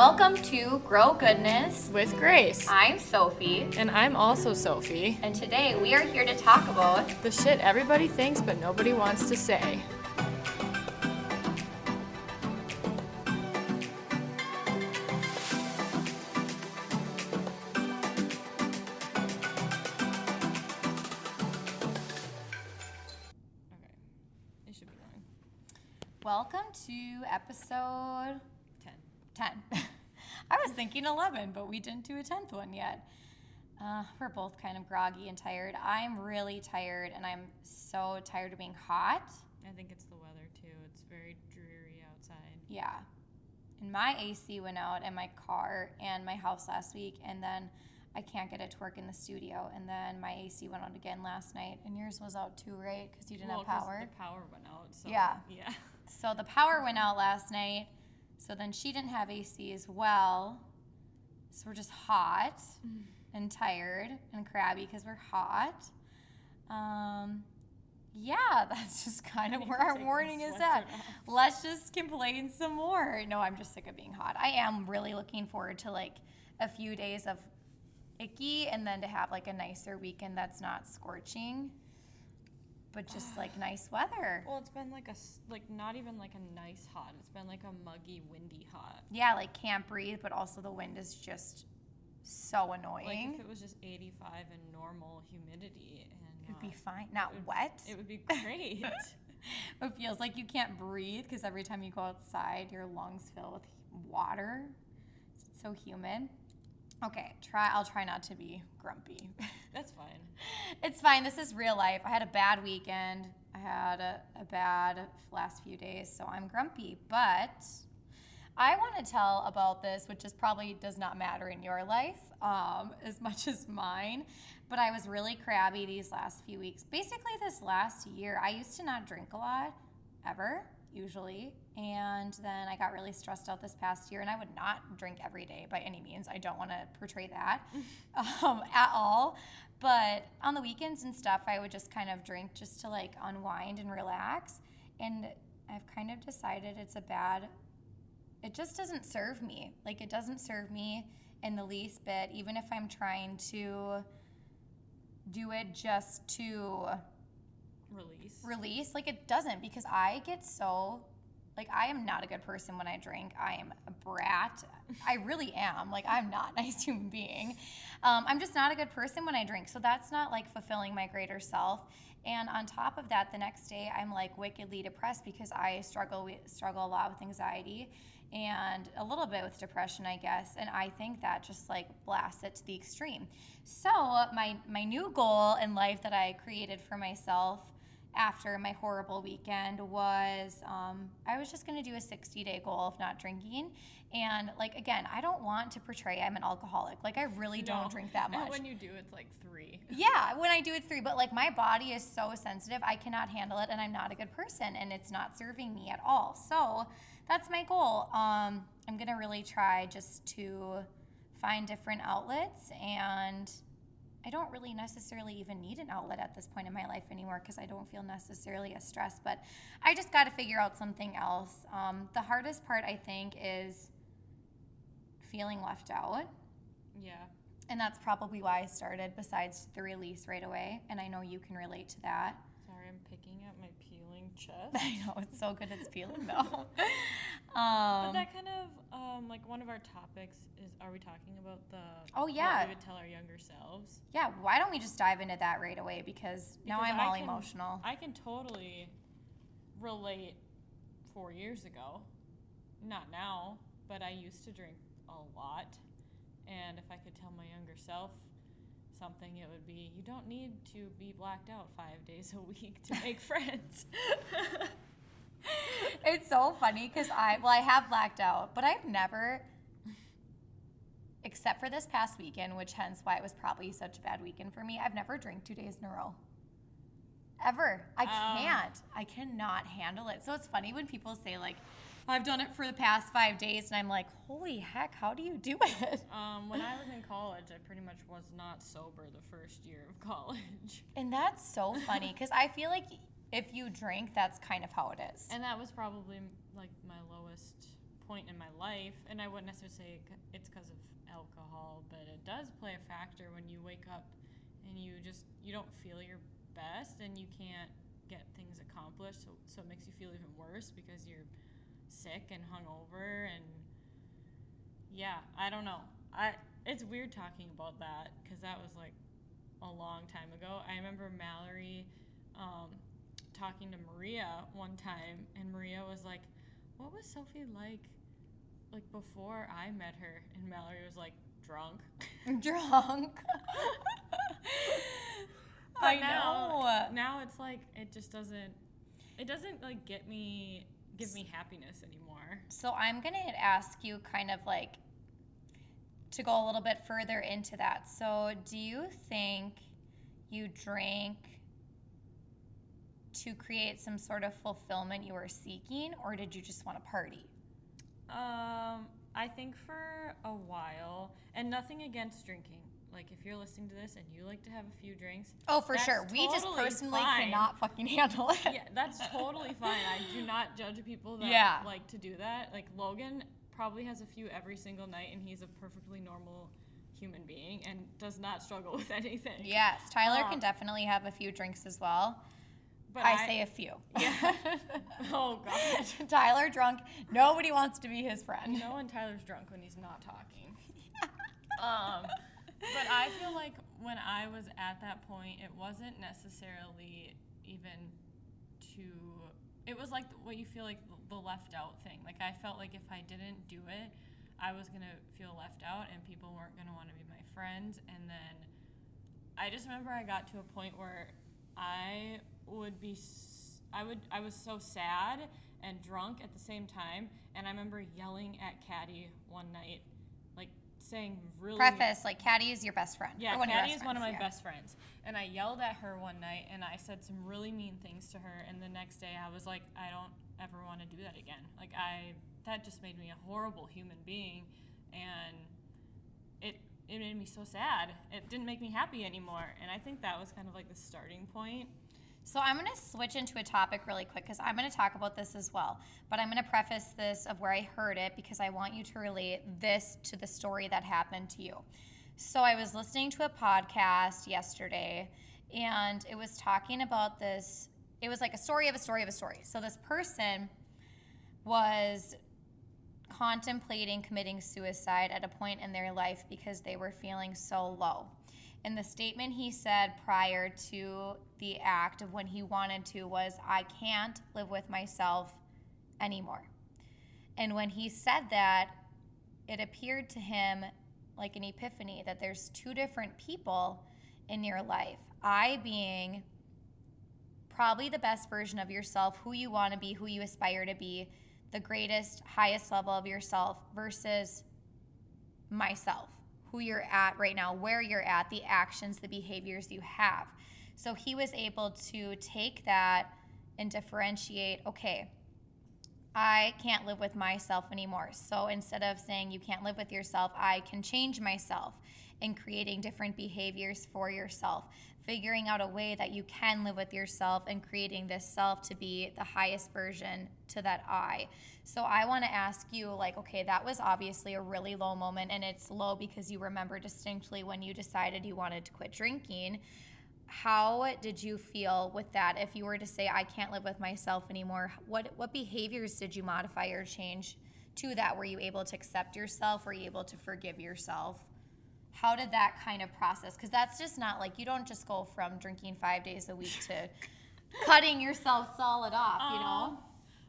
Welcome to Grow Goodness. with Grace. I'm Sophie, And I'm also Sophie. and today we are here to talk about The shit everybody thinks but nobody wants to say. Okay. It should be going. welcome to episode 10. 10. I was thinking 11, but we didn't do a 10th one yet. Uh, we're both kind of groggy and tired. I'm really tired, and I'm so tired of being hot. I think it's the weather too. It's very dreary outside. Yeah. And my AC went out in my car and my house last week, and then I can't get it to work in the studio. And then my AC went out again last night, and yours was out too, right? Because you didn't Well, have power. The power went out. So Yeah. Yeah. So the power went out last night. So then she didn't have AC as well. So we're just hot and tired and crabby because we're hot. Um, yeah, that's just kind of where our morning is at. Let's just complain some more. No, I'm just sick of being hot. I am really looking forward to like a few days of icky and then to have like a nicer weekend that's not scorching, but just like nice weather. Well, it's been like a s- like not even like a nice hot. It's been like a muggy, windy hot. Yeah, like can't breathe, but also the wind is just so Like annoying. if it was just 85 and normal humidity and It'd be not- fine. Not would- wet. It would be great. it feels like you can't breathe because every time you go outside, your lungs fill with water. It's so humid. Okay, try. I'll try not to be grumpy. That's fine. it's fine. This is real life. I had a bad weekend. I had a, a bad last few days, so I'm grumpy. But I want to tell about this, which is probably does not matter in your life um, as much as mine. But I was really crabby these last few weeks. Basically, this last year, I used to not drink a lot, ever, usually. And then I got really stressed out this past year, and I would not drink every day by any means. I don't want to portray that um, at all. But on the weekends and stuff, I would just kind of drink just to like unwind and relax. And I've kind of decided it's a bad it just doesn't serve me. Like it doesn't serve me in the least bit, even if I'm trying to do it just to Release. release. Like it doesn't because I get so like I am not a good person when I drink. I am a brat. I really am. Like I'm not a nice human being. Um, I'm just not a good person when I drink. So that's not like fulfilling my greater self. And on top of that, the next day I'm like wickedly depressed because I struggle struggle a lot with anxiety and a little bit with depression, I guess. And I think that just like blasts it to the extreme. So my my new goal in life that I created for myself after my horrible weekend was um, I was just going to do a 60 day goal of not drinking. And like, again, I don't want to portray I'm an alcoholic. Like, I really don't No. drink that And much. when you do, it's like three. Yeah, when I do it three, but like my body is so sensitive, I cannot handle it, and I'm not a good person, and it's not serving me at all. So that's my goal. Um, I'm gonna really try just to find different outlets, and I don't really necessarily even need an outlet at this point in my life anymore because I don't feel necessarily as stressed. But I just got to figure out something else. Um, the hardest part, I think, is feeling left out. Yeah. And that's probably why I started, besides the release right away. And I know you can relate to that. Sorry, I'm picking at my peeling chest. I know it's so good it's feeling though. But um, that kind of um, like one of our topics is are we talking about the Oh, yeah. what we would tell our younger selves? yeah, why don't we just dive into that right away? Because now I'm I all can- emotional. I can totally relate four years ago. Not now, but I used to drink a lot. And if I could tell my younger self something, it would be you don't need to be blacked out five days a week to make friends. it's so funny because I, well, I have blacked out, but I've never, except for this past weekend, which hence why it was probably such a bad weekend for me, I've never drank two days in a row. Ever. I Oh. can't. I cannot handle it. So it's funny when people say, like, I've done it for the past five days, and I'm like, holy heck, how do you do it? um, when I was in college, I pretty much was not sober the first year of college. And that's so funny because I feel like if you drink, that's kind of how it is. And that was probably like my lowest point in my life, and I wouldn't necessarily say it's because of alcohol, but it does play a factor when you wake up and you just you don't feel your best and you can't get things accomplished, so, so it makes you feel even worse because you're sick and hungover and yeah, I don't know. I it's weird talking about that because that was like a long time ago. I remember Mallory um, talking to Maria one time, and Maria was like, "What was Sophie like, like before I met her?" And Mallory was like, "Drunk." Drunk. I now, know. now it's like it just doesn't. It doesn't like get me give me happiness anymore. So I'm going to ask you kind of like to go a little bit further into that. So do you think you drank to create some sort of fulfillment you were seeking or did you just want to party? Um, I think for a while, and nothing against drinking. Like if you're listening to this and you like to have a few drinks, Oh, for sure. We just personally fine. cannot fucking handle it. yeah, that's totally fine. I do not judge people that Yeah. like to do that. Like Logan probably has a few every single night, and he's a perfectly normal human being and does not struggle with anything. Yes, Tyler Um, can definitely have a few drinks as well. but I, say a few. Yeah. oh god. Tyler drunk, nobody wants to be his friend. You know when Tyler's drunk when he's not talking. um, but I feel like when I was at that point, it wasn't necessarily even to. It was like what you feel like the left out thing. Like I felt like if I didn't do it, I was gonna feel left out, and people weren't gonna want to be my friends. And then I just remember I got to a point where I would be. I would. I was so sad and drunk at the same time, and I remember yelling at Caddy one night, saying really. Preface, like Caddy is your best friend. Yeah, one Caddy is one of my yeah. best friends. And I yelled at her one night and I said some really mean things to her and the next day I was like, I don't ever want to do that again. Like I that just made me a horrible human being and it it made me so sad. It didn't make me happy anymore. And I think that was kind of like the starting point. So I'm going to switch into a topic really quick because I'm going to talk about this as well. But I'm going to preface this of where I heard it because I want you to relate this to the story that happened to you. So I was listening to a podcast yesterday and it was talking about this. It was like a story of a story of a story. So this person was contemplating committing suicide at a point in their life because they were feeling so low. And the statement he said prior to the act of when he wanted to was, I can't live with myself anymore. And when he said that, it appeared to him like an epiphany that there's two different people in your life. I being probably the best version of yourself, who you want to be, who you aspire to be, the greatest, highest level of yourself versus myself, who you're at right now, where you're at, the actions, the behaviors you have. So he was able to take that and differentiate okay, I can't live with myself anymore. So instead of saying you can't live with yourself, I can change myself and creating different behaviors for yourself, figuring out a way that you can live with yourself and creating this self to be the highest version to that I. So I want to ask you like okay, that was obviously a really low moment and it's low because you remember distinctly when you decided you wanted to quit drinking. How did you feel with that? If you were to say i can't live with myself anymore what what behaviors did you modify or change to that? Were you able to accept yourself? Were you able to forgive yourself how did that kind of process because that's just not like you don't just go from drinking five days a week to cutting yourself solid off you know Um,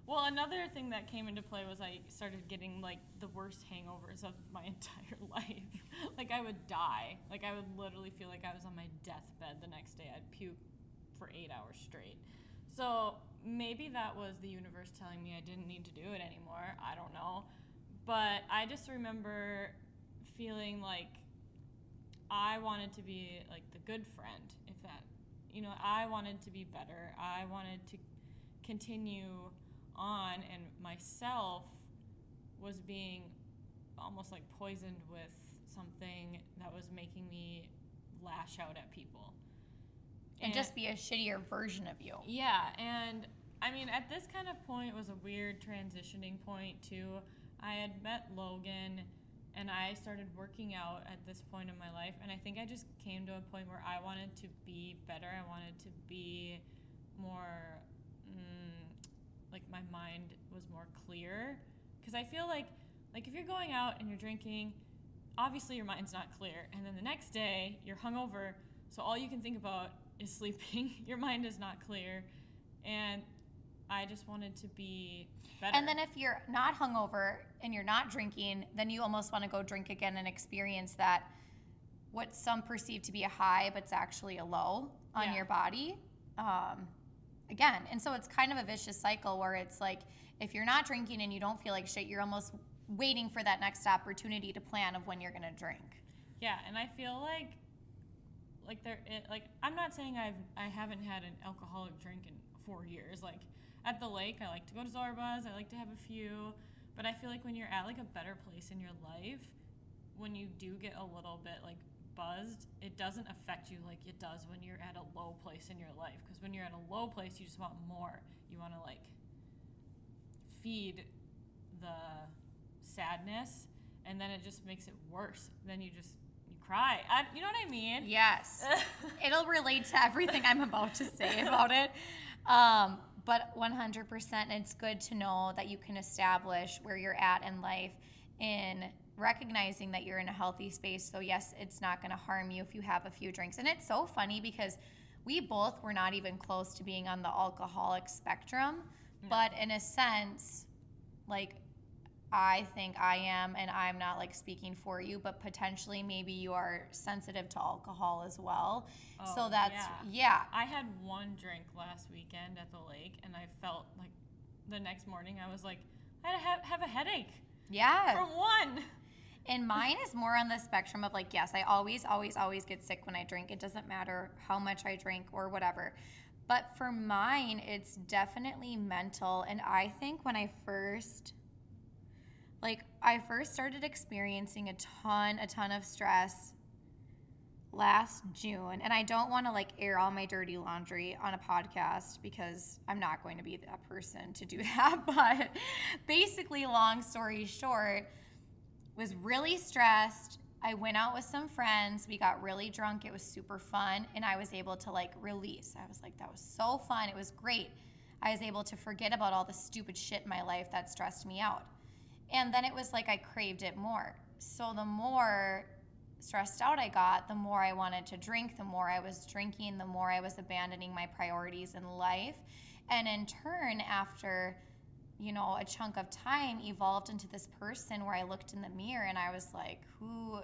Well, another thing that came into play was I started getting like the worst hangovers of my entire life. like I would die. Like I would literally feel like I was on my deathbed the next day. I'd puke for eight hours straight. So maybe that was the universe telling me I didn't need to do it anymore. I don't know. But I just remember feeling like I wanted to be like the good friend, if that, you know, I wanted to be better. I wanted to continue on, and myself was being almost like poisoned with something that was making me lash out at people. and just be a shittier version of you Yeah, and I mean, at this kind of point was a weird transitioning point too. I had met Logan and I started working out at this point in my life. And I think I just came to a point where I wanted to be better. I wanted to be more, mm, like my mind was more clear. Because I feel like, like if you're going out and you're drinking, obviously your mind's not clear. And then the next day you're hungover, so all you can think about is sleeping. your mind is not clear. And I just wanted to be better. And then if you're not hungover and you're not drinking, then you almost want to go drink again and experience that what some perceive to be a high, but it's actually a low on Yeah. your body. Um, again, and so it's kind of a vicious cycle where it's like if you're not drinking and you don't feel like shit, you're almost waiting for that next opportunity to plan of when you're gonna drink. Yeah, and I feel like like there it, like I'm not saying I've I haven't had an alcoholic drink in 4 years. Like at the lake, I like to go to Zorba's, I like to have a few, but I feel like when you're at like a better place in your life, when you do get a little bit like buzzed, it doesn't affect you like it does when you're at a low place in your life because when you're at a low place, you just want more. You want to like feed the sadness and then it just makes it worse. Then you just you cry. I, you know what I mean? Yes. It'll relate to everything I'm about to say about it. Um, but 100%, it's good to know that you can establish where you're at in life in recognizing that you're in a healthy space. So, yes, it's not going to harm you if you have a few drinks. And it's so funny because we both were not even close to being on the alcoholic spectrum. But in a sense, like I think I am, and I'm not like speaking for you, but potentially maybe you are sensitive to alcohol as well. Oh, so that's, yeah. yeah. I had one drink last weekend at the lake, and I felt like the next morning I was like, I have, have a headache Yeah. from one. And mine is more on the spectrum of like, yes, I always, always, always get sick when I drink. It doesn't matter how much I drink or whatever. But for mine, it's definitely mental. And I think when I first, like, I first started experiencing a ton, a ton of stress last June. And I don't want to like air all my dirty laundry on a podcast because I'm not going to be that person to do that. But basically, long story short, was really stressed. I went out with some friends. We got really drunk. It was super fun. And I was able to like release. I was like, that was so fun. It was great. I was able to forget about all the stupid shit in my life that stressed me out. And then it was like I craved it more. So the more stressed out I got, the more I wanted to drink, the more I was drinking, the more I was abandoning my priorities in life. And in turn, after you know, a chunk of time evolved into this person where I looked in the mirror and I was like, who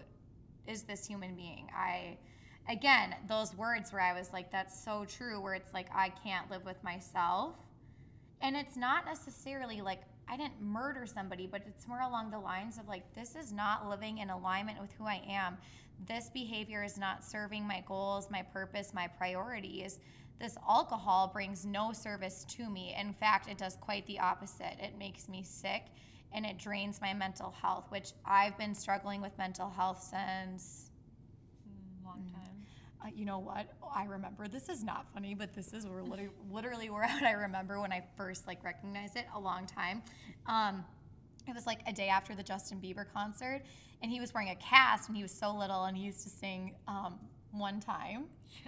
is this human being? I, again, those words where I was like, that's so true, where it's like, I can't live with myself. And it's not necessarily like I didn't murder somebody, but it's more along the lines of like, this is not living in alignment with who I am. This behavior is not serving my goals, my purpose, my priorities. This alcohol brings no service to me. In fact, it does quite the opposite. It makes me sick and it drains my mental health, which I've been struggling with mental health since. Uh, you know what? I remember this is not funny, but this is where literally, literally where I remember when I first like recognized it a long time. Um, it was like a day after the Justin Bieber concert, and he was wearing a cast, and he was so little, and he used to sing um, one time.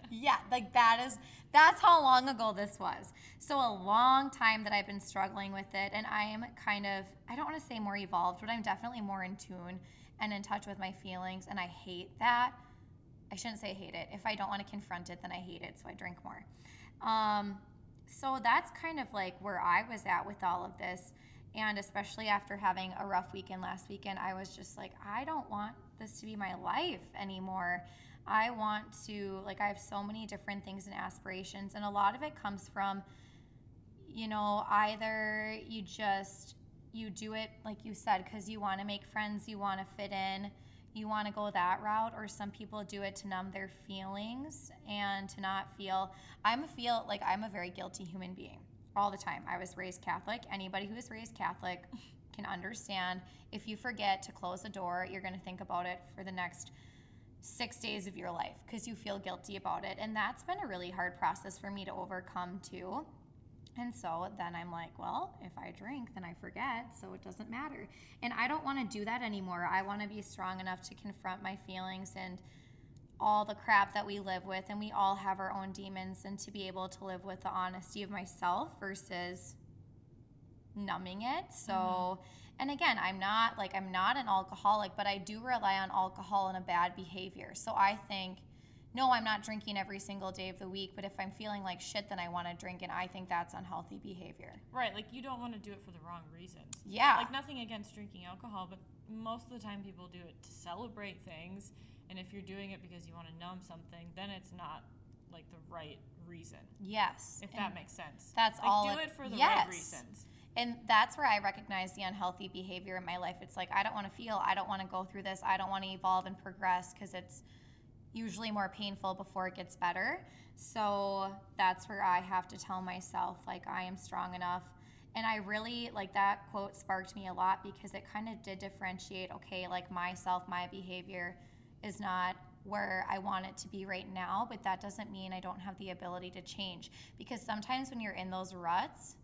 Yeah, like that is that's how long ago this was. So a long time that I've been struggling with it, and I am kind of I don't want to say more evolved, but I'm definitely more in tune and in touch with my feelings, and I hate that. I shouldn't say hate it. If I don't want to confront it, then I hate it, so I drink more. Um, so that's kind of like where I was at with all of this. And especially after having a rough weekend last weekend, I was just like, I don't want this to be my life anymore. I want to, like, I have so many different things and aspirations. And a lot of it comes from, you know, either you just, you do it, like you said, because you want to make friends, you want to fit in, you want to go that route, or some people do it to numb their feelings and to not feel. I'm a feel like I'm a very guilty human being all the time. I was raised Catholic. Anybody who was raised Catholic can understand if you forget to close the door, you're going to think about it for the next six days of your life because you feel guilty about it. And that's been a really hard process for me to overcome too. And so then I'm like, well, if I drink, then I forget, so it doesn't matter. And I don't want to do that anymore. I want to be strong enough to confront my feelings and all the crap that we live with. And we all have our own demons, and to be able to live with the honesty of myself versus numbing it. So, mm-hmm. and again, I'm not like, I'm not an alcoholic, but I do rely on alcohol and a bad behavior. So I think no, I'm not drinking every single day of the week, but if I'm feeling like shit, then I want to drink, and I think that's unhealthy behavior. Right, like you don't want to do it for the wrong reasons. Yeah. Like nothing against drinking alcohol, but most of the time people do it to celebrate things, and if you're doing it because you want to numb something, then it's not like the right reason. Yes. If that makes sense. That's like, all. Do it for the yes. right reasons. And that's where I recognize the unhealthy behavior in my life. It's like I don't want to feel, I don't want to go through this, I don't want to evolve and progress because it's usually more painful before it gets better. So that's where I have to tell myself, like, I am strong enough. And I really, like, that quote sparked me a lot because it kind of did differentiate okay, like, myself, my behavior is not where I want it to be right now, but that doesn't mean I don't have the ability to change. Because sometimes when you're in those ruts,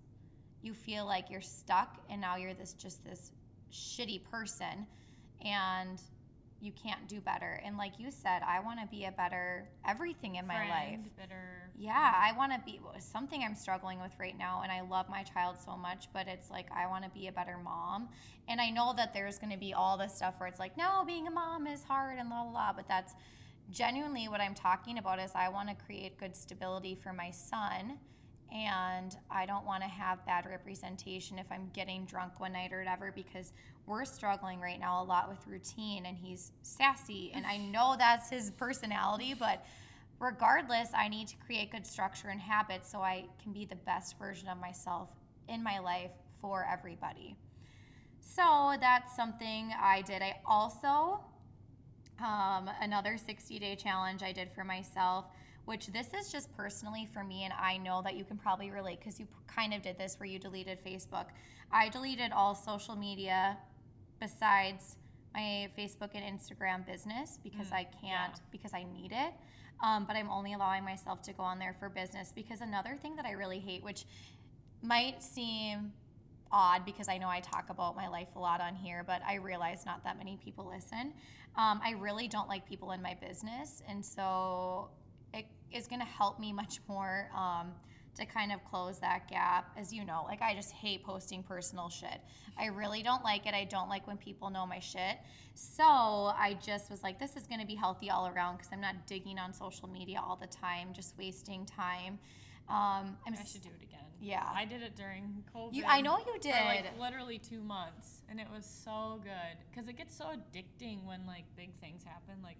you feel like you're stuck and now you're this just this shitty person. And you can't do better. And like you said, I want to be a better everything in Friend, my life. Better. Yeah, I want to be something I'm struggling with right now, and I love my child so much, but it's like I want to be a better mom. And I know that there's going to be all this stuff where it's like, no, being a mom is hard and la la la, but that's genuinely what I'm talking about is I want to create good stability for my son and I don't want to have bad representation if I'm getting drunk one night or whatever because we're struggling right now a lot with routine and he's sassy and I know that's his personality but regardless I need to create good structure and habits so I can be the best version of myself in my life for everybody. So that's something I did. I also um, another 60 day challenge I did for myself which this is just personally for me, and I know that you can probably relate because you kind of did this where you deleted Facebook. I deleted all social media besides my Facebook and Instagram business because mm, I can't, yeah. because I need it. Um, but I'm only allowing myself to go on there for business because another thing that I really hate, which might seem odd because I know I talk about my life a lot on here, but I realize not that many people listen. Um, I really don't like people in my business. And so it is going to help me much more um, to kind of close that gap. As you know, like I just hate posting personal shit. I really don't like it. I don't like when people know my shit. So I just was like, this is going to be healthy all around because I'm not digging on social media all the time, just wasting time. Um, I should do it again. Yeah, I did it during COVID. You, I know you did. For like literally two months, and it was so good because it gets so addicting when like big things happen. Like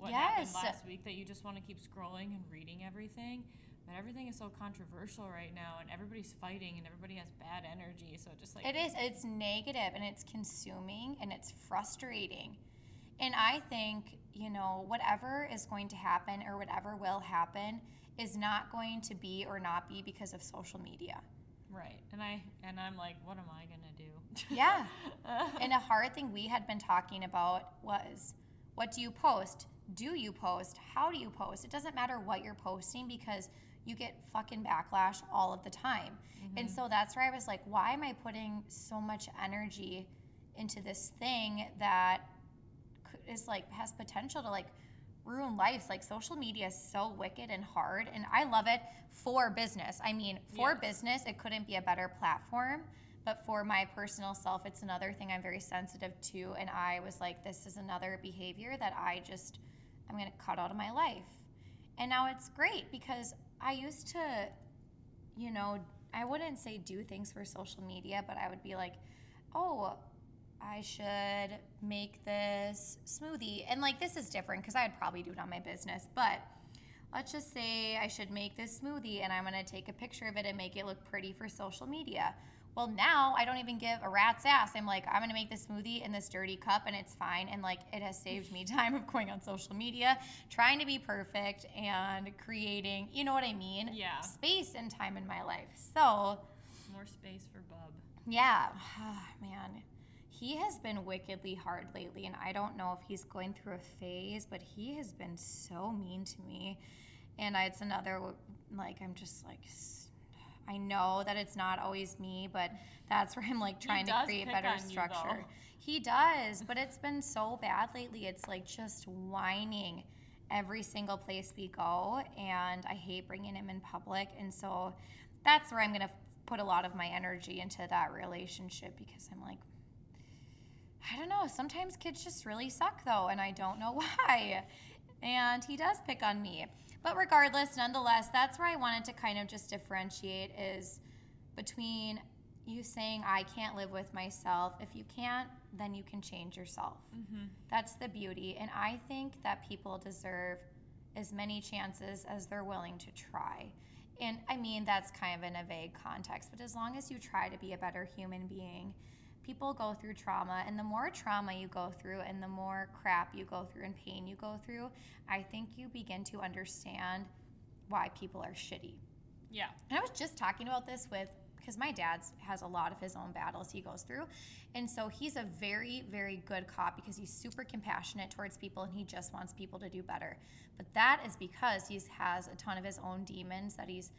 what yes. happened last week that you just want to keep scrolling and reading everything. But everything is so controversial right now, and everybody's fighting, and everybody has bad energy. So just like it is, it's negative, and it's consuming, and it's frustrating. And I think you know whatever is going to happen or whatever will happen is not going to be or not be because of social media. Right. And I and I'm like, what am I gonna do? yeah. and a hard thing we had been talking about was what do you post? Do you post? How do you post? It doesn't matter what you're posting because you get fucking backlash all of the time. Mm-hmm. And so that's where I was like, why am I putting so much energy into this thing that is like has potential to like ruin lives? Like social media is so wicked and hard and I love it for business. I mean, for yes. business, it couldn't be a better platform. But for my personal self, it's another thing I'm very sensitive to. And I was like, this is another behavior that I just I'm going to cut out of my life. And now it's great because I used to, you know, I wouldn't say do things for social media, but I would be like, oh, I should make this smoothie. And like, this is different because I'd probably do it on my business, but let's just say I should make this smoothie and I'm going to take a picture of it and make it look pretty for social media. Well, now I don't even give a rat's ass. I'm like, I'm gonna make this smoothie in this dirty cup and it's fine. And like, it has saved me time of going on social media, trying to be perfect and creating, you know what I mean? Yeah. Space and time in my life. So, more space for Bub. Yeah. Oh, man. He has been wickedly hard lately, and I don't know if he's going through a phase, but he has been so mean to me. And it's another, like, I'm just like, I know that it's not always me, but that's where I'm like trying to create better structure. he does, but it's been so bad lately. It's like just whining every single place we go, and I hate bringing him in public. And so that's where I'm going to put a lot of my energy into that relationship because I'm like, I don't know. Sometimes kids just really suck, though, and I don't know why. And he does pick on me. But regardless, nonetheless, that's where I wanted to kind of just differentiate is between you saying, I can't live with myself. If you can't, then you can change yourself. Mm-hmm. That's the beauty. And I think that people deserve as many chances as they're willing to try. And I mean, that's kind of in a vague context, but as long as you try to be a better human being, people go through trauma. And the more trauma you go through and the more crap you go through and pain you go through, I think you begin to understand why people are shitty. Yeah. And I was just talking about this with because my dad has a lot of his own battles he goes through. And so he's a very, very good cop because he's super compassionate towards people and he just wants people to do better. But that is because he has a ton of his own demons that he's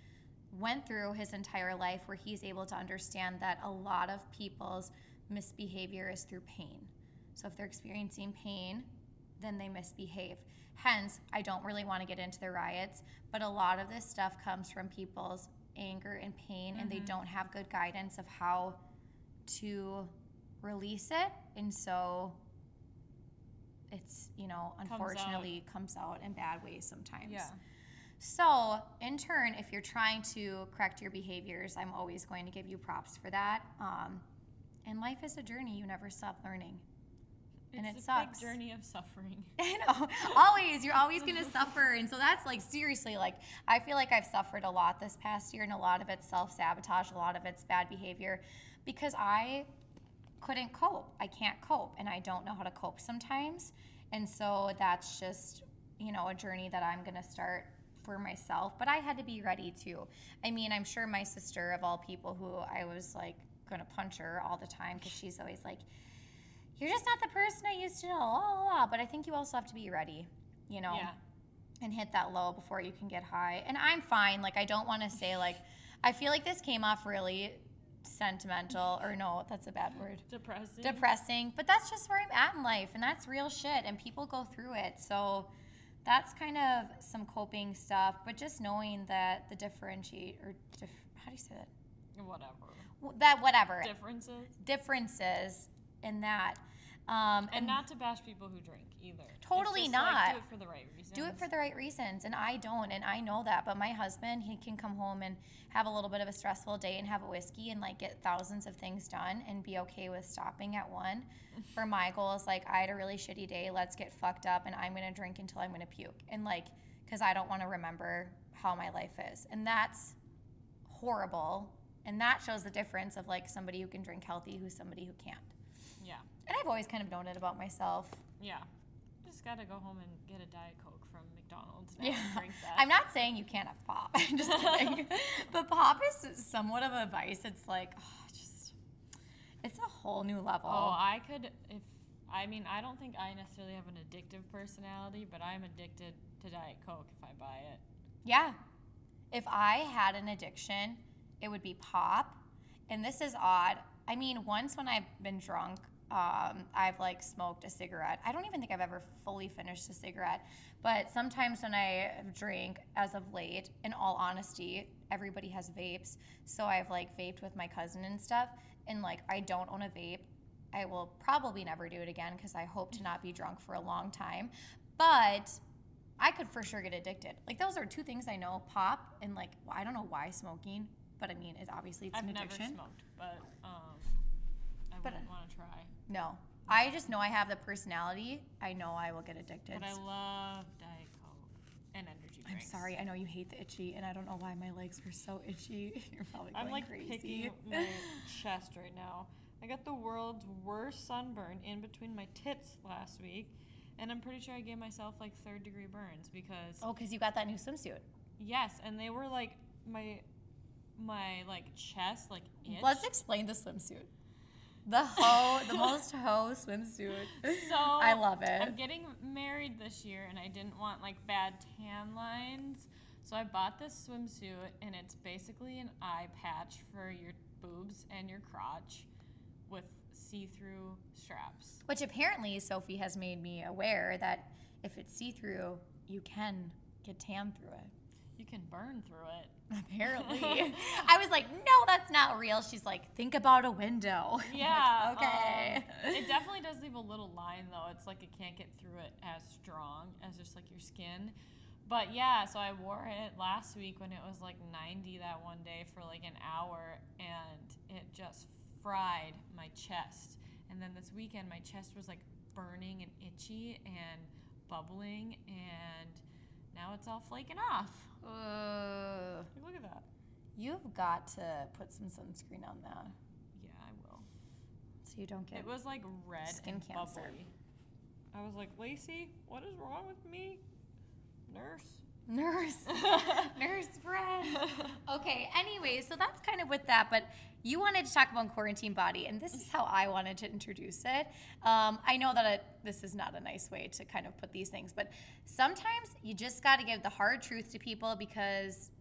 went through his entire life where he's able to understand that a lot of people's misbehavior is through pain. So if they're experiencing pain, then they misbehave. Hence, I don't really want to get into the riots, but a lot of this stuff comes from people's anger and pain, and they don't have good guidance of how to release it. And so it's, you know, out. unfortunately comes out in bad ways sometimes. Yeah. So, in turn, if you're trying to correct your behaviors, I'm always going to give you props for that. Um, and life is a journey; you never stop learning. And it a sucks. big journey of suffering. I know, always. You're always going to suffer, and so that's like seriously. Like I feel like I've suffered a lot this past year, and a lot of it's self sabotage, a lot of it's bad behavior, because I couldn't cope. I can't cope, and I don't know how to cope sometimes. And so that's just you know a journey that I'm going to start for myself. But I had to be ready too. I mean, I'm sure my sister of all people, who I was like going to punch her all the time because she's always like you're just not the person I used to know. La, la, la. But I think you also have to be ready, you know, Yeah. and hit that low before you can get high. And I'm fine. Like, I don't want to say, like, I feel like this came off really sentimental, or no, that's a bad word. Depressing. Depressing. But that's just where I'm at in life, and that's real shit, and people go through it. So that's kind of some coping stuff, but just knowing that the differentiate, or dif- how do you say that? Whatever. That whatever Differences. differences in that. Um, And not to bash people who drink either. Totally not. Like, do it for the right reasons. do it for the right reasons and i don't and i know that but my husband he can come home and have a little bit of a stressful day and have a whiskey and like get thousands of things done and be okay with stopping at one for my goal is like i had a really shitty day let's get fucked up and i'm gonna drink until i'm gonna puke and like because i don't want to remember how my life is and that's horrible and that shows the difference of like somebody who can drink healthy who's somebody who can't Yeah. and i've always kind of known it about myself Yeah. Just gotta go home and get a Diet Coke from McDonald's now Yeah. and drink that. I'm not saying you can't have pop. I'm just kidding. but pop is somewhat of a vice. It's like, oh, just, it's a whole new level. Oh, I could if I mean I don't think I necessarily have an addictive personality, but I'm addicted to Diet Coke if I buy it. yeah. If I had an addiction, it would be pop. And this is odd. I mean, once when I've been drunk, um, I've like smoked a cigarette. I don't even think I've ever fully finished a cigarette. But sometimes when I drink, as of late, in all honesty, everybody has vapes. So I've like vaped with my cousin and stuff. And like, I don't own a vape. I will probably never do it again because I hope to not be drunk for a long time. But I could for sure get addicted. Like those are two things I know: pop and like I don't know why smoking, but I mean, it obviously it's addiction. I've an never addiction. smoked, but um, I But- wouldn't want to try. No, I just know I have the personality. I know I will get addicted. But I love Diet Coke and energy I'm drinks. sorry. I know you hate the itchy, and I don't know why my legs are so itchy. You're probably going I'm like crazy. picking my chest right now. I got the world's worst sunburn in between my tits last week, and I'm pretty sure I gave myself like third degree burns because oh, because you got that new swimsuit. yes, and they were like my my like chest like itch. Let's explain the swimsuit. The hoe, the most hoe swimsuit. So I love it. I'm getting married this year, and I didn't want like bad tan lines. So I bought this swimsuit, and it's basically an eye patch for your boobs and your crotch with see through straps. Which apparently Sophie has made me aware that if it's see through, you can get tan through it. Can burn through it. Apparently. I was like, no, that's not real. She's like, think about a window. I'm like, Yeah. okay. um, it definitely does leave a little line though. It's like it can't get through it as strong as just like your skin. But yeah, so I wore it last week when it was like 90 that one day for like an hour and it just fried my chest. And then this weekend my chest was like burning and itchy and bubbling and now it's all flaking off. Ugh. Look at that. you've got to put some sunscreen on that Yeah, I will. so you don't get. It was like red Skin and cancer. bubbly. I was like, Lacey, what is wrong with me? Nurse. Nurse. Nurse friend. Okay, anyway, so that's kind of with that, but you wanted to talk about quarantine body, and this is how I wanted to introduce it. Um, I know that it, this is not a nice way to kind of put these things, but sometimes you just got to give the hard truth to people because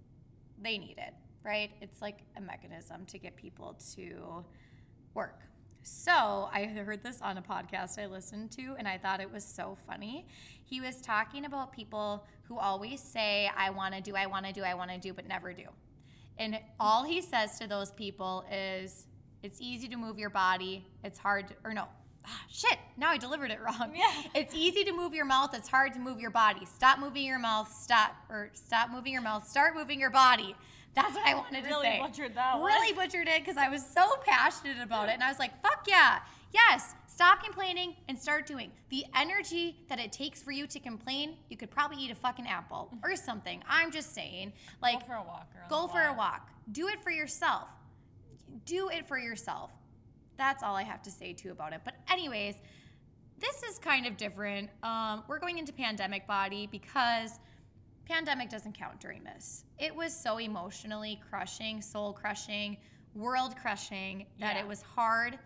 they need it, right? It's like a mechanism to get people to work. So I heard this on a podcast I listened to, and I thought it was so funny. He was talking about people who always say, I want to do, I want to do, I want to do, but never do. And all he says to those people is, it's easy to move your body, it's hard, to, or no, ah, shit, now I delivered it wrong. Yeah. It's easy to move your mouth, it's hard to move your body. Stop moving your mouth, stop, or stop moving your mouth, start moving your body. That's what I wanted Really to say. Really butchered that one. Really butchered it because I was so passionate about it. And I was like, fuck yeah. Yes, stop complaining and start doing. The energy that it takes for you to complain, you could probably eat a fucking apple or something. I'm just saying. Like, go for a walk. go for a walk. Do it for yourself. Do it for yourself. That's all I have to say too about it. But anyways, this is kind of different. Um, we're going into pandemic body because pandemic doesn't count during this. It was so emotionally crushing, soul crushing, world crushing that Yeah. it was hard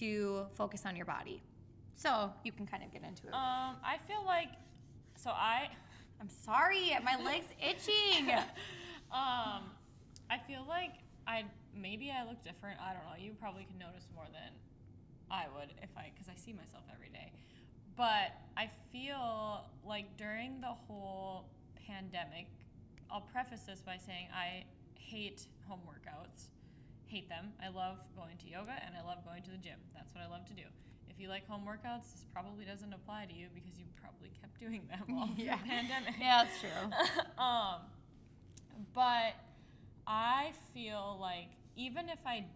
to focus on your body. So you can kind of get into it. Um, I feel like, so I, I'm sorry, my leg's itching. um, I feel like I maybe I look different. I don't know. You probably can notice more than I would if I, because I see myself every day. But I feel like during the whole pandemic, I'll preface this by saying I hate home workouts. Hate them. I love going to yoga and I love going to the gym. That's what I love to do. If you like home workouts, this probably doesn't apply to you because you probably kept doing them all through Yeah. the pandemic. yeah, that's true. um, but I feel like even if I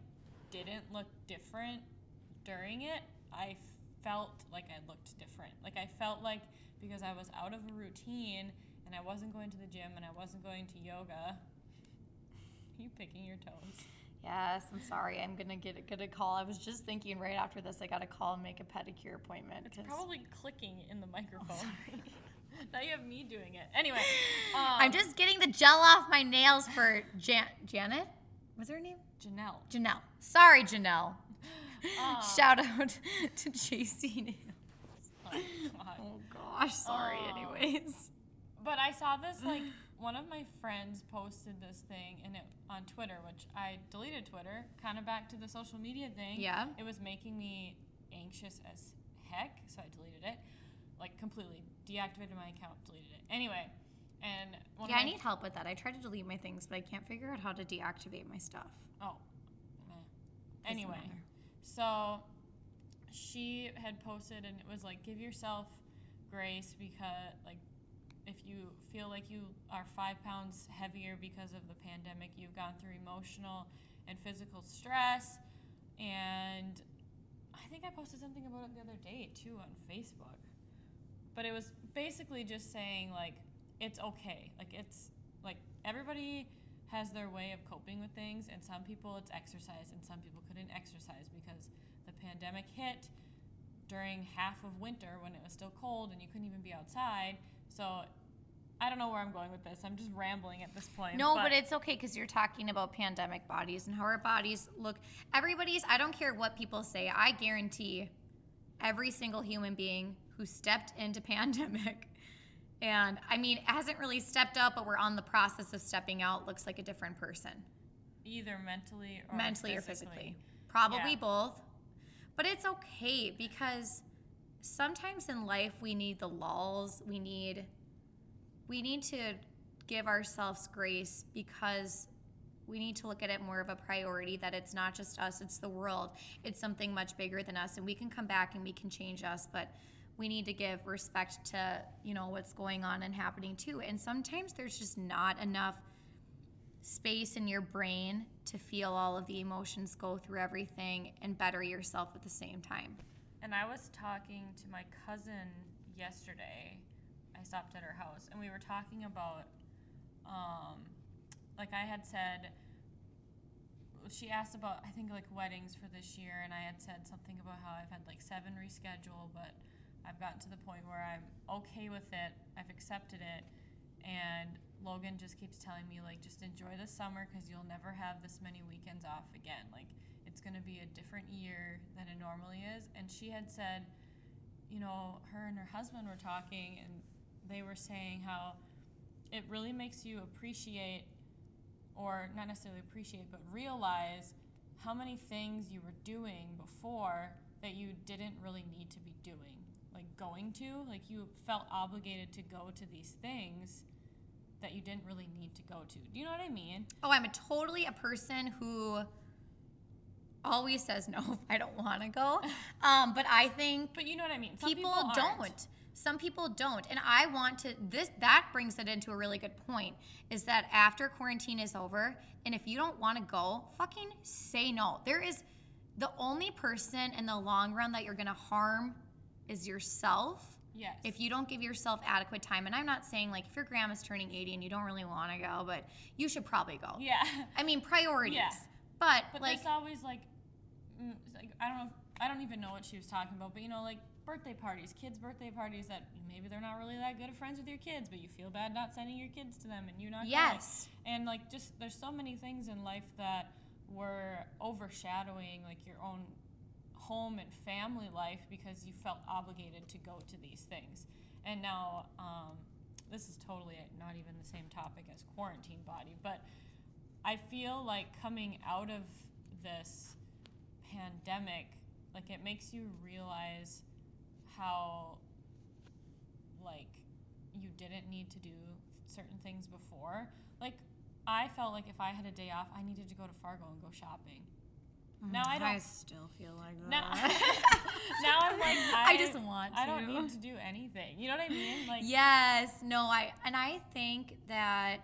didn't look different during it, I felt like I looked different. Like I felt like because I was out of a routine and I wasn't going to the gym and I wasn't going to yoga. you picking your toes. Yes, I'm sorry. I'm gonna get a, get a call. I was just thinking right after this, I got to call and make a pedicure appointment. It's probably clicking in the microphone. sorry. now you have me doing it. Anyway, um, I'm just getting the gel off my nails for Jan- Janet. What's her name? Janelle. Janelle. Sorry, Janelle. Um, Shout out to JC Nails. Oh, Oh gosh, sorry. Oh. Anyways. But I saw this like one of my friends posted this thing and it on Twitter, which I deleted Twitter, kind of back to the social media thing. Yeah. It was making me anxious as heck, so I deleted it. Like completely deactivated my account, deleted it. Anyway, and one Yeah, I need help with that. I try to delete my things, but I can't figure out how to deactivate my stuff. Oh. Doesn't Anyway, so she had posted and it was like give yourself grace because like if you feel like you are five pounds heavier because of the pandemic you've gone through emotional and physical stress. And i think i posted something about it the other day too on facebook. But it was basically just saying like it's okay. Like it's like everybody has their way of coping with things. And some people it's exercise. And some people couldn't exercise because the pandemic hit during half of winter when it was still cold and you couldn't even be outside so i don't know where i'm going with this i'm just rambling at this point No, but, it's okay because you're talking about pandemic bodies and how our bodies look. Everybody's, I don't care what people say, I guarantee every single human being who stepped into pandemic And I mean, hasn't really stepped out, but we're on the process of stepping out. Looks like a different person, Either mentally or mentally physically. or physically. Probably Yeah. both. But it's okay because sometimes in life we need the lulls. We need we need to give ourselves grace because we need to look at it more of a priority that it's not just us, it's the world. It's something much bigger than us and we can come back and we can change us, but we need to give respect to, you know, what's going on and happening too. And sometimes there's just not enough space in your brain to feel all of the emotions, go through everything and better yourself at the same time. And I was talking to my cousin yesterday. I stopped at her house and we were talking about, um, like I had said, she asked about, I think, like weddings for this year. And I had said something about how I've had like seven rescheduled, but I've gotten to the point where I'm okay with it. I've accepted it. And Logan just keeps telling me, like, just enjoy the summer because you'll never have this many weekends off again. Like, it's going to be a different year than it normally is. And she had said, you know, her and her husband were talking, and they were saying how it really makes you appreciate, or not necessarily appreciate, but realize how many things you were doing before that you didn't really need to be doing. Like going to, like you felt obligated to go to these things that you didn't really need to go to. Do you know what I mean? Oh, I'm a totally a person who always says no if I don't want to go. Um, but I think But you know what I mean. Some people, aren't. don't. Some people don't. And I want to this that brings it into a really good point is that after quarantine is over and if you don't want to go, fucking say no. There is the only person in the long run that you're going to harm is yourself. Yes. If you don't give yourself adequate time, and I'm not saying like if your grandma's turning 80 and you don't really want to go, but you should probably go. yeah. I mean, priorities. Yeah. But, But like, there's always like, like I don't know, I don't even know what she was talking about, but you know, like birthday parties, kids' birthday parties that maybe they're not really that good of friends with your kids, but you feel bad not sending your kids to them and you not going. yes. And like just there's so many things in life that were overshadowing like your own home and family life because you felt obligated to go to these things. And now um, this is totally not even the same topic as quarantine body, but I feel like coming out of this pandemic, like it makes you realize how like you didn't need to do certain things before. Like I felt like if I had a day off, I needed to go to Fargo and go shopping. Mm, now I don't. I still feel like that. Now, now I'm like I, I just want I don't to. need to do anything. You know what I mean? Like Yes, no, I and I think that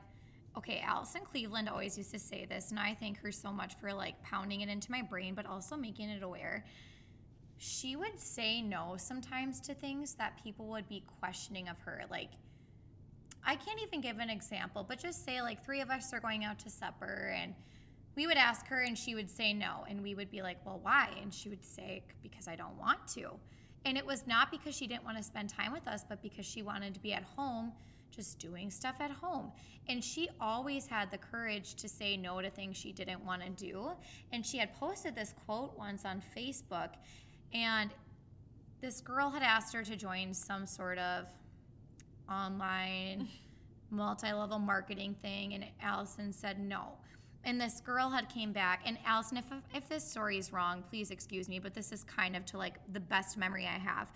okay, Allison Cleveland always used to say this, and I thank her so much for like pounding it into my brain, but also making it aware. She would say no sometimes to things that people would be questioning of her. Like, I can't even give an example, but just say like three of us are going out to supper and we would ask her and she would say no. And we would be like, well, why? And she would say, because I don't want to. And it was not because she didn't want to spend time with us, but because she wanted to be at home, just doing stuff at home. And she always had the courage to say no to things she didn't want to do. And she had posted this quote once on Facebook. And this girl had asked her to join some sort of online multi-level marketing thing and Allison said no. And this girl had came back and Allison if if this story is wrong, please excuse me, but this is kind of to like the best memory I have.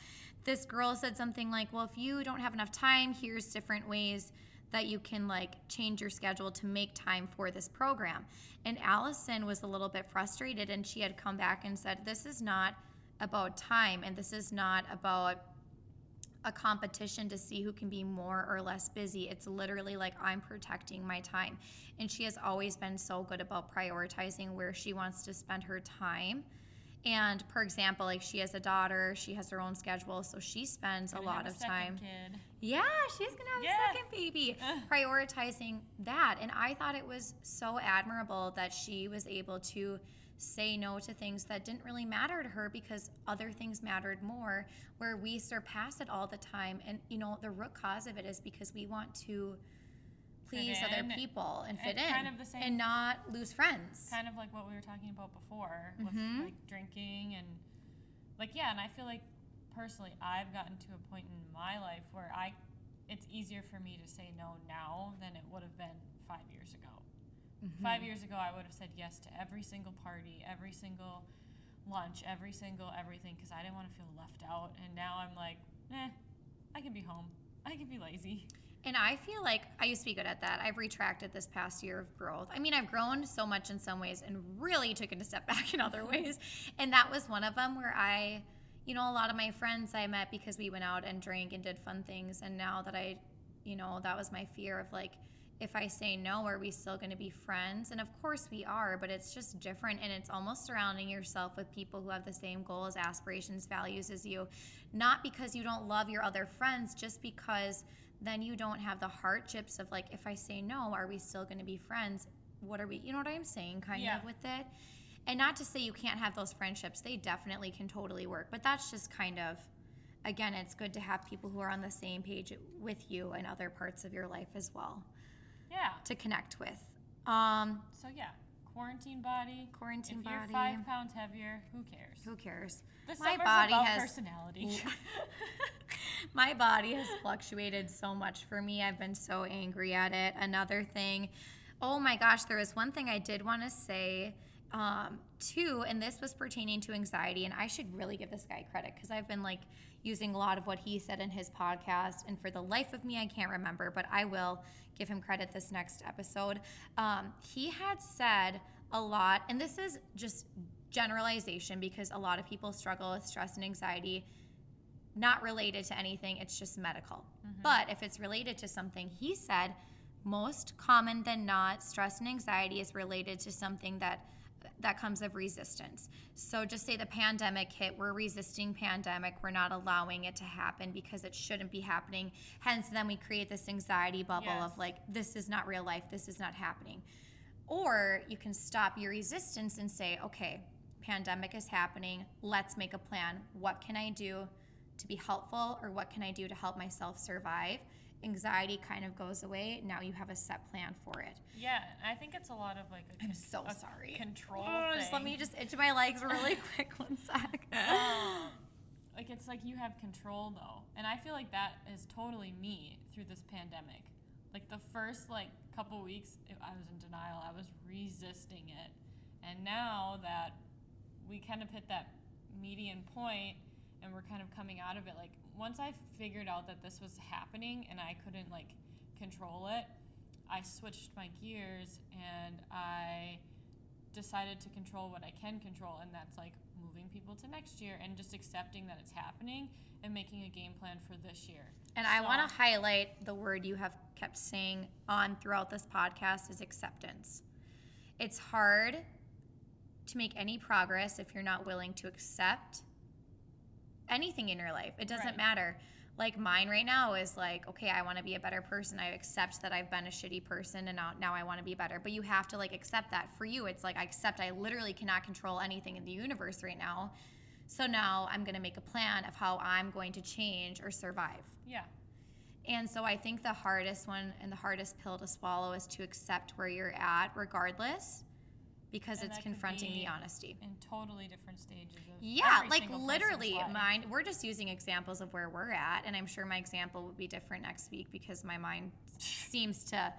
This girl said something like, "Well, if you don't have enough time, here's different ways that you can like change your schedule to make time for this program." And Allison was a little bit frustrated and she had come back and said, "This is not about time and this is not about a competition to see who can be more or less busy. It's literally like I'm protecting my time. And she has always been so good about prioritizing where she wants to spend her time. And for example, like she has a daughter, she has her own schedule, so she spends a lot have of time. Kid. Yeah, she's gonna have Yeah. a second baby. Ugh. Prioritizing that. And I thought it was so admirable that she was able to say no to things that didn't really matter to her because other things mattered more, where we surpass it all the time. And, you know, the root cause of it is because we want to please other people and fit And in kind of the same- and not lose friends. kind of like what we were talking about before with like drinking and like yeah and i feel like personally i've gotten to a point in my life where i it's easier for me to say no now than it would have been five years ago. Five years ago, I would have said yes to every single party, every single lunch, every single everything because I didn't want to feel left out. And now I'm like, eh, I can be home. I can be lazy. And I feel like I used to be good at that. I've retracted this past year of growth. I mean, I've grown so much in some ways and really taken a step back in other ways. And that was one of them where I, you know, a lot of my friends I met because we went out and drank and did fun things. And now that I, you know, that was my fear of like, if I say no, are we still going to be friends? And of course we are, but it's just different. And it's almost surrounding yourself with people who have the same goals, aspirations, values as you. Not because you don't love your other friends, just because then you don't have the hardships of like, if I say no, are we still going to be friends? What are we, you know what I'm saying, kind Yeah. of with it? And not to say you can't have those friendships, they definitely can totally work, but that's just kind of, again, it's good to have people who are on the same page with you in other parts of your life as well Yeah. to connect with. Um, So yeah, quarantine body. Quarantine if you're body. five pounds heavier, who cares? who cares? This My body has- personality. My body has fluctuated so much for me. I've been so angry at it. Another thing, oh my gosh, there was one thing I did want to say um, too, and this was pertaining to anxiety. And I should really give this guy credit because I've been like using a lot of what he said in his podcast. And for the life of me, I can't remember, but I will give him credit this next episode. Um, he had said a lot, and this is just generalization because a lot of people struggle with stress and anxiety not related to anything, it's just medical. But if it's related to something, he said most common than not, stress and anxiety is related to something that that comes of resistance. So just say the pandemic hit, we're resisting pandemic, we're not allowing it to happen because it shouldn't be happening. Hence then we create this anxiety bubble Yes. of like this is not real life, this is not happening. Or you can stop your resistance and say, okay, pandemic is happening. Let's make a plan. What can I do to be helpful, or what can I do to help myself survive? Anxiety kind of goes away. Now you have a set plan for it. yeah, I think it's a lot of like a I'm con- so sorry. control Oh, just let me just itch my legs really quick one sec. Um, like it's like you have control though and i feel like that is totally me through this pandemic like the first like couple weeks i was in denial i was resisting it and now that we kind of hit that median point and we're kind of coming out of it like once i figured out that this was happening and i couldn't like control it i switched my gears and i decided to control what I can control, and that's like moving people to next year and just accepting that it's happening and making a game plan for this year. And I want to highlight the word you have kept saying on throughout this podcast is acceptance. It's hard to make any progress if you're not willing to accept anything in your life. It doesn't Right. matter. Like mine right now is like, okay, I want to be a better person. I accept that I've been a shitty person and now, now I want to be better. But you have to like accept that. For you, it's like I accept I literally cannot control anything in the universe right now. So now I'm going to make a plan of how I'm going to change or survive. Yeah. And so I think the hardest one and the hardest pill to swallow is to accept where you're at, regardless, because And it's confronting be the honesty. In totally different stages of Yeah, like literally, mine. We're just using examples of where we're at, and I'm sure my example will be different next week because my mind seems to,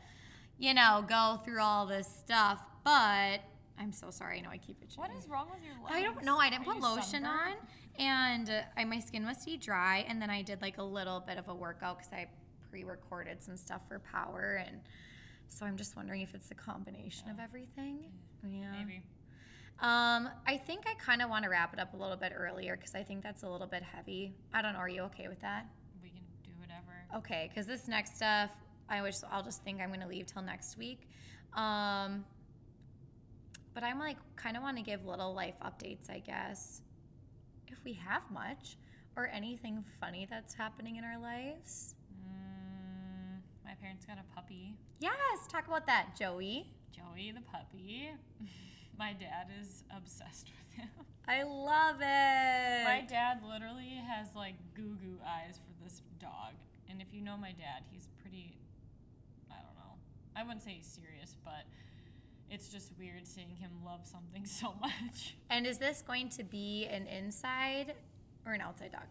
you know, go through all this stuff. But I'm so sorry. I know I keep it. What is wrong with your legs? I don't know. I didn't Are put lotion on, and uh, I, my skin was too dry. And then I did like a little bit of a workout because I pre-recorded some stuff for Power, and so I'm just wondering if it's a combination of everything. Yeah. Maybe. Um, I think I kind of want to wrap it up a little bit earlier because I think that's a little bit heavy. I don't know. Are you okay with that? We can do whatever. Okay, because this next stuff, I wish I'll just think I'm gonna leave till next week. Um, but I'm like kind of want to give little life updates, I guess, if we have much, or anything funny that's happening in our lives. My parents got a puppy, Yes, talk about that, Joey. Joey the puppy. my dad is obsessed with him. I love it. My dad literally has like goo goo eyes for this dog. And if you know my dad, he's pretty, I don't know. I wouldn't say he's serious, but it's just weird seeing him love something so much. and is this going to be an inside or an outside dog?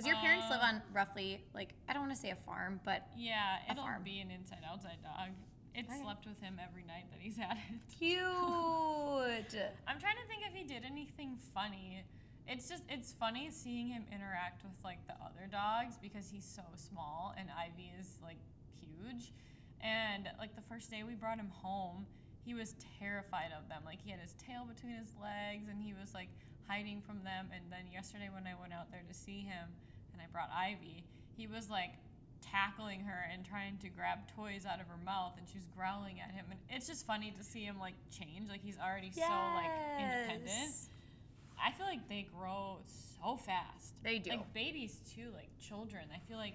Because your parents live on um, roughly, like, I don't want to say a farm, but Yeah, A it'll farm. be an inside outside dog. It Right. slept with him every night that he's had it. cute. I'm trying to think if he did anything funny. It's just it's funny seeing him interact with like the other dogs because he's so small and Ivy is like huge. And like the first day we brought him home, he was terrified of them. Like he had his tail between his legs and he was like hiding from them. And then yesterday when I went out there to see him and I brought Ivy, he was like tackling her and trying to grab toys out of her mouth and she was growling at him and it's just funny to see him like change like he's already so like independent I feel like they grow so fast. They do. Like babies too, like children. I feel like,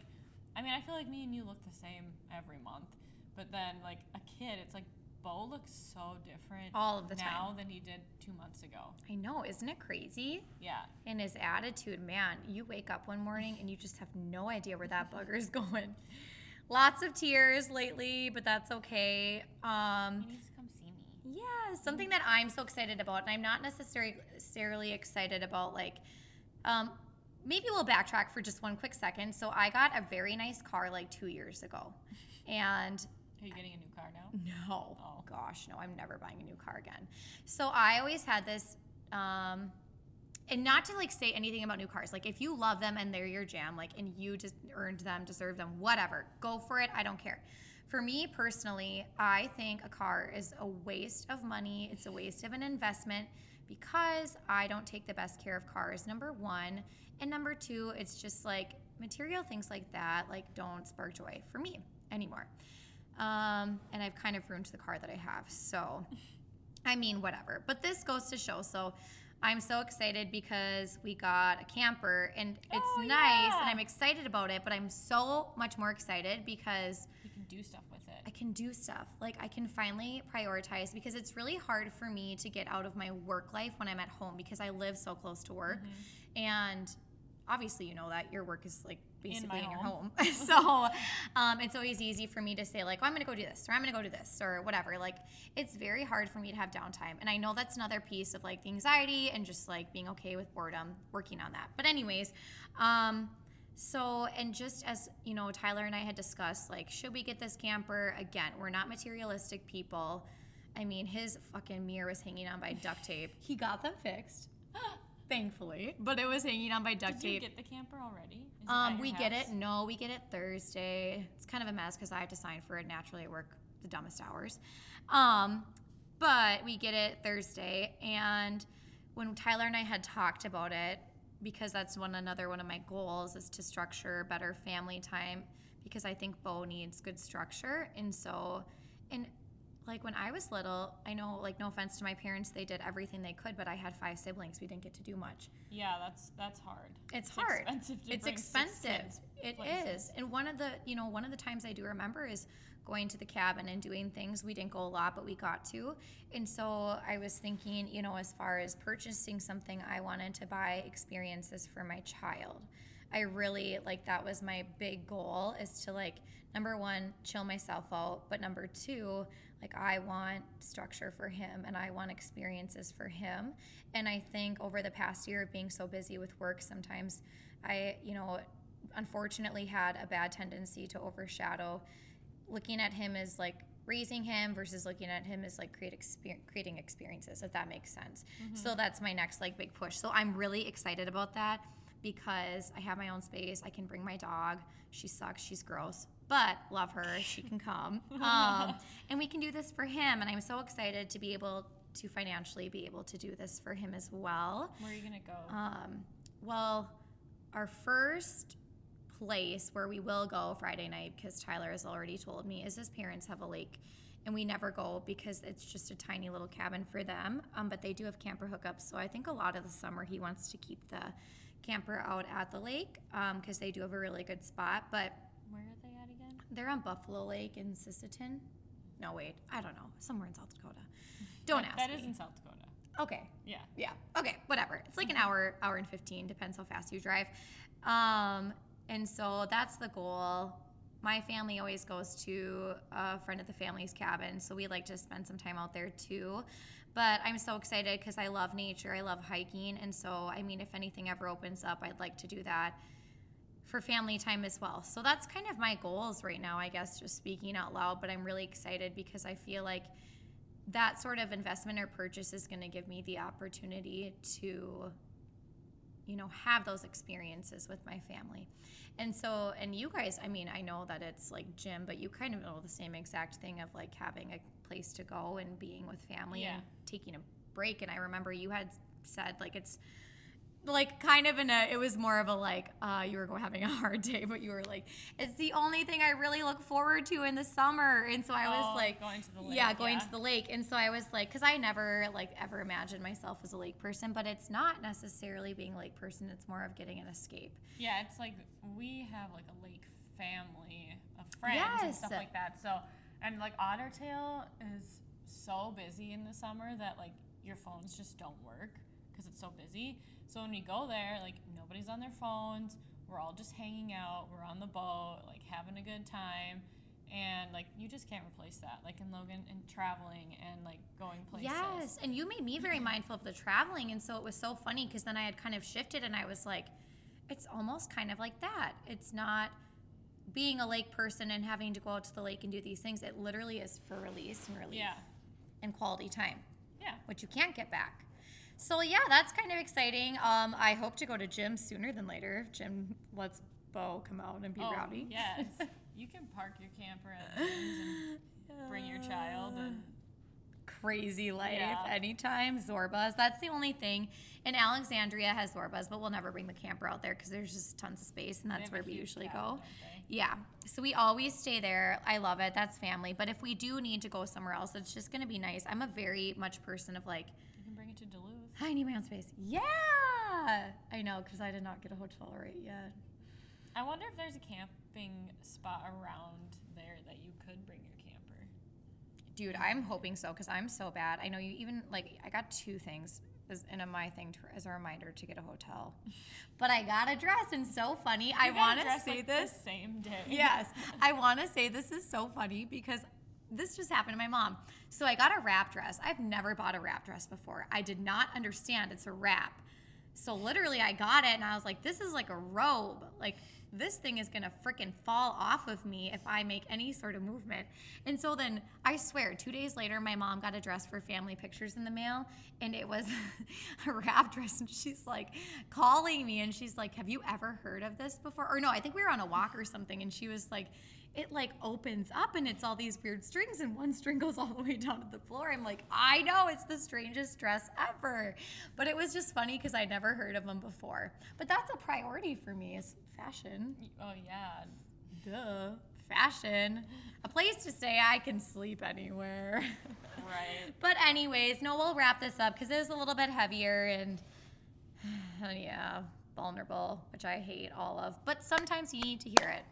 I mean, I feel like me and you look the same every month, but then like a kid, it's like Bo looks so different All of the now time. than he did two months ago. I know, isn't it crazy? Yeah, And his attitude, man, you wake up one morning and you just have no idea where that bugger is going. Lots of tears lately, but that's okay. Um, he needs to come see me. Yeah, something that I'm so excited about, and I'm not necessarily necessarily excited about like um maybe we'll backtrack for just one quick second. So I got a very nice car like two years ago. And Are you getting a new car now? no, Oh. gosh, no, I'm never buying a new car again. So I always had this, um, and not to like say anything about new cars. Like if you love them and they're your jam, like and you just earned them, deserve them, whatever, go for it. I don't care. For me personally, I think a car is a waste of money. It's a waste of an investment because I don't take the best care of cars. Number one, and number two, it's just like material things like that, like don't spark joy for me anymore. Um, and I've kind of ruined the car that I have. So, I mean, whatever. But this goes to show. So, I'm so excited because we got a camper and it's Oh, nice yeah. and I'm excited about it. But I'm so much more excited because You can do stuff with it. I can do stuff. Like I can finally prioritize because it's really hard for me to get out of my work life when I'm at home because I live so close to work. Mm-hmm. And obviously, you know that your work is like basically in, my your home. home. so um, it's always easy for me to say, like, oh, I'm going to go do this or I'm going to go do this or whatever. Like, it's very hard for me to have downtime. And I know that's another piece of like the anxiety and just like being okay with boredom, working on that. But, anyways, um, so, and just as you know, Tyler and I had discussed, like, should we get this camper? Again, we're not materialistic people. I mean, his fucking mirror was hanging on by duct tape. He got them fixed, thankfully, but it was hanging on by duct tape. Did you tape. get the camper already? Is Um, we get it. No, we get it Thursday. It's kind of a mess because I have to sign for it naturally at work the dumbest hours. Um, but we get it Thursday, and when Tyler and I had talked about it, because that's one another one of my goals is to structure better family time because I think Bo needs good structure, and so and like when I was little, I know like no offense to my parents, they did everything they could, but I had five siblings. We didn't get to do much. Yeah, that's that's hard. It's, hard. Expensive it's expensive. It places. is. And one of the, you know, one of the times I do remember is going to the cabin and doing things. We didn't go a lot, but we got to. And so I was thinking, you know, as far as purchasing something, I wanted to buy experiences for my child. I really like that was my big goal is to like number one chill myself out, but number two like I want structure for him and I want experiences for him. And I think over the past year of being so busy with work, sometimes I, you know, unfortunately had a bad tendency to overshadow. Looking at him as like raising him versus looking at him as like create exper- creating experiences if that makes sense. Mm-hmm. So that's my next like big push. So i'm really excited about that because i have my own space. I can bring my dog. She sucks. She's gross but love her she can come um, and we can do this for him and i'm so excited to be able to financially be able to do this for him as well Where are you gonna go? um, well, our first place where we will go Friday night, because Tyler has already told me, is his parents have a lake. And we never go because it's just a tiny little cabin for them. Um, but they do have camper hookups. So I think a lot of the summer he wants to keep the camper out at the lake because they do have a really good spot. But Where are they? They're on Buffalo Lake in Sisseton. No, wait, I don't know. Somewhere in South Dakota. Don't That- ask That me. is in South Dakota. Okay, Yeah. yeah. Okay. Whatever. It's like an hour, hour and fifteen. Depends how fast you drive. Um, and so that's the goal. My family always goes to a friend of the family's cabin, so we like to spend some time out there too. But I'm so excited because I love nature. I love hiking, and so I mean, if anything ever opens up, I'd like to do that. For family time as well. So that's kind of my goals right now, I guess, just speaking out loud. But I'm really excited because I feel like that sort of investment or purchase is going to give me the opportunity to you know have those experiences with my family and so and you guys i mean i know that it's like gym but you kind of know the same exact thing of like having a place to go and being with family Yeah. and taking a break and i remember you had said like it's like kind of in a it was more of a like uh you were having a hard day but you were like it's the only thing i really look forward to in the summer and so i was Oh, like going to the lake, yeah going yeah. to the lake and so i was like because i never like ever imagined myself as a lake person but it's not necessarily being a lake person it's more of getting an escape Yeah, it's like we have like a lake family of friends and stuff like that. So, and like Otter Tail is so busy in the summer that like your phones just don't work because it's so busy. So when we go there, like nobody's on their phones. We're all just hanging out. We're on the boat, like having a good time. And like you just can't replace that. Like in Logan and traveling and like going places. Yes, and you made me very mindful of the traveling, and so it was so funny because then I had kind of shifted, and I was like, it's almost kind of like that. It's not being a lake person and having to go out to the lake and do these things. It literally is for release and relief Yeah. and quality time, Yeah. which you can't get back. So yeah, that's kind of exciting. Um, I hope to go to gym sooner than later. If Jim lets Bo come out and be oh, rowdy. Yes. you can park your camper and bring your child and crazy life Yeah. anytime Zorbaz that's the only thing and alexandria has Zorbaz but we'll never bring the camper out there because there's just tons of space and that's where we usually go yeah so we always stay there i love it that's family but if we do need to go somewhere else it's just going to be nice i'm a very much person of like You can bring it to Duluth. I need my own space yeah i know because i did not get a hotel right yet I wonder if there's a camping spot around there that you could bring your camper. Dude, I'm hoping so because I'm so bad. I know you even like I got two things as in a my thing to, as a reminder to get a hotel, but I got a dress and so funny. I You gotta want to say like, this. the same day. Yes, I want to say this is so funny because this just happened to my mom. So I got a wrap dress. I've never bought a wrap dress before. I did not understand it's a wrap. So literally, I got it and I was like, this is like a robe. Like, this thing is gonna freaking fall off of me if I make any sort of movement. And so then I swear, two days later, my mom got a dress for family pictures in the mail, and it was a wrap dress. And she's like calling me, and she's like, Have you ever heard of this before? Or no, I think we were on a walk or something, and she was like, it like opens up and it's all these weird strings and one string goes all the way down to the floor. I'm like, I know it's the strangest dress ever. But it was just funny because I never heard of them before. But that's a priority for me is fashion. Oh yeah. Duh. Fashion. A place to stay, I can sleep anywhere. Right. but anyways, no, we'll wrap this up because it was a little bit heavier and yeah, vulnerable, which I hate all of. But sometimes you need to hear it.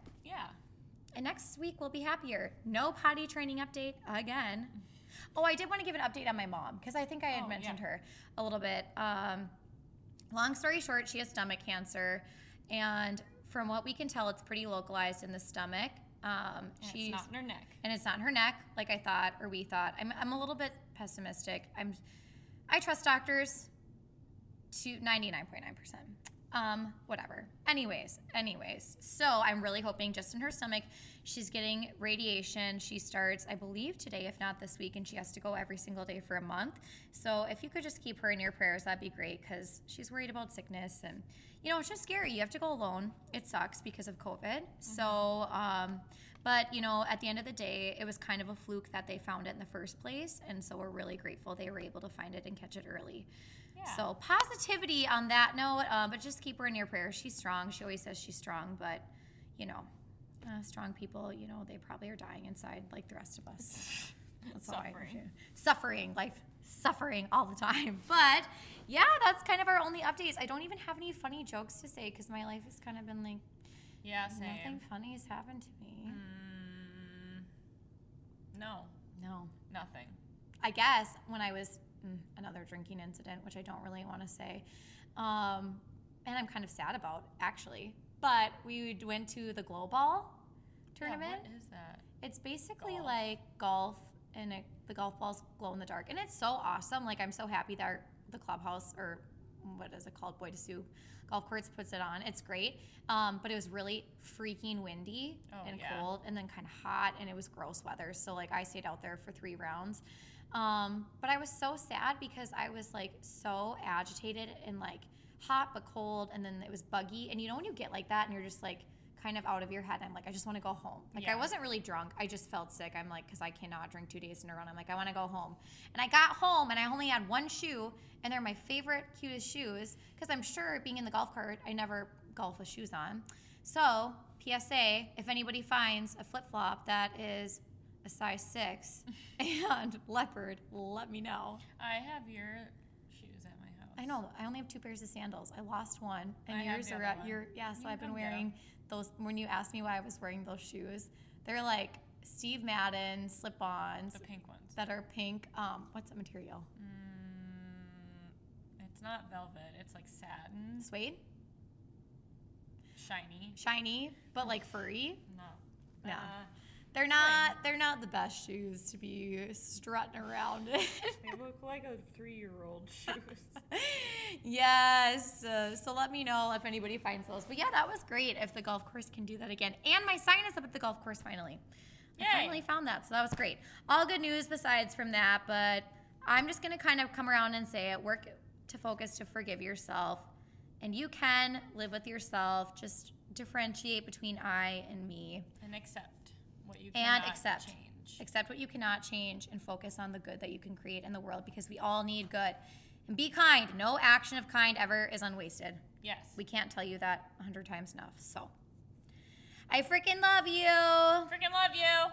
And next week we'll be happier. No potty training update again. Oh, I did want to give an update on my mom because I think I had Oh, mentioned yeah. her a little bit. Um, long story short, she has stomach cancer, and from what we can tell, it's pretty localized in the stomach. Um, And she's it's not in her neck. and it's not in her neck like I thought or we thought. I'm, I'm a little bit pessimistic. I'm I trust doctors to 99.9%. Um, whatever. Anyways, anyways. So I'm really hoping just in her stomach, she's getting radiation. She starts, I believe, today, if not this week, and she has to go every single day for a month. So if you could just keep her in your prayers, that'd be great because she's worried about sickness and you know, it's just scary. You have to go alone. It sucks because of COVID. So, um, but you know, at the end of the day, it was kind of a fluke that they found it in the first place, and so we're really grateful they were able to find it and catch it early. Yeah. So positivity on that note, uh, but just keep her in your prayers. She's strong. She always says she's strong, but you know, uh, strong people, you know, they probably are dying inside like the rest of us. That's Suffering. suffering, life suffering all the time. But yeah, that's kind of our only updates. I don't even have any funny jokes to say because my life has kind of been like Yeah, same. nothing funny has happened to me. Mm, no, No. nothing. I guess when I was another drinking incident, which I don't really want to say, um, and I'm kind of sad about actually. But we went to the glow ball tournament. Yeah, what is that? It's basically Golf. like golf, and it, the golf balls glow in the dark, and it's so awesome. Like I'm so happy that our, the clubhouse or what is it called? Bois de Sioux Golf Course puts it on. It's great. Um, but it was really freaking windy Oh, and yeah. cold and then kind of hot and it was gross weather. So like I stayed out there for three rounds. Um, but I was so sad because I was like so agitated and like hot but cold and then it was buggy. And you know when you get like that and you're just like kind of out of your head, I'm like, I just want to go home. Like I wasn't really drunk. I just felt sick. I'm like, because I cannot drink two days in a row. I'm like, I want to go home. And I got home and I only had one shoe and they're my favorite, cutest shoes because I'm sure being in the golf cart, I never golf with shoes on. So, PSA, if anybody finds a flip flop that is a size six and leopard, let me know. I have your shoes at my house. I know. I only have two pairs of sandals. I lost one, and I have yours the are other at one. your. Yeah, so You I've been can get 'em. wearing those. When you asked me why I was wearing those shoes, they're like Steve Madden slip-ons The pink ones. that are pink. Um, what's the material? Mm, it's not velvet. It's like satin, Suede, shiny. shiny, but like furry. No. No. Uh, They're not. They're not the best shoes to be strutting around in. they look like a three-year-old shoes. yes. Uh, so let me know if anybody finds those. But yeah, that was great. If the golf course can do that again, and my sign is up at the golf course finally. I finally found that, so that was great. All good news besides from that, but I'm just gonna kind of come around and say it. Work to focus to forgive yourself, and you can live with yourself. Just differentiate between I and me. and accept you And accept. change. Accept what you cannot change and focus on the good that you can create in the world because we all need good. And be kind. No action of kind ever is unwasted. Yes. We can't tell you that a hundred times enough. So, I freaking love you. freaking love you.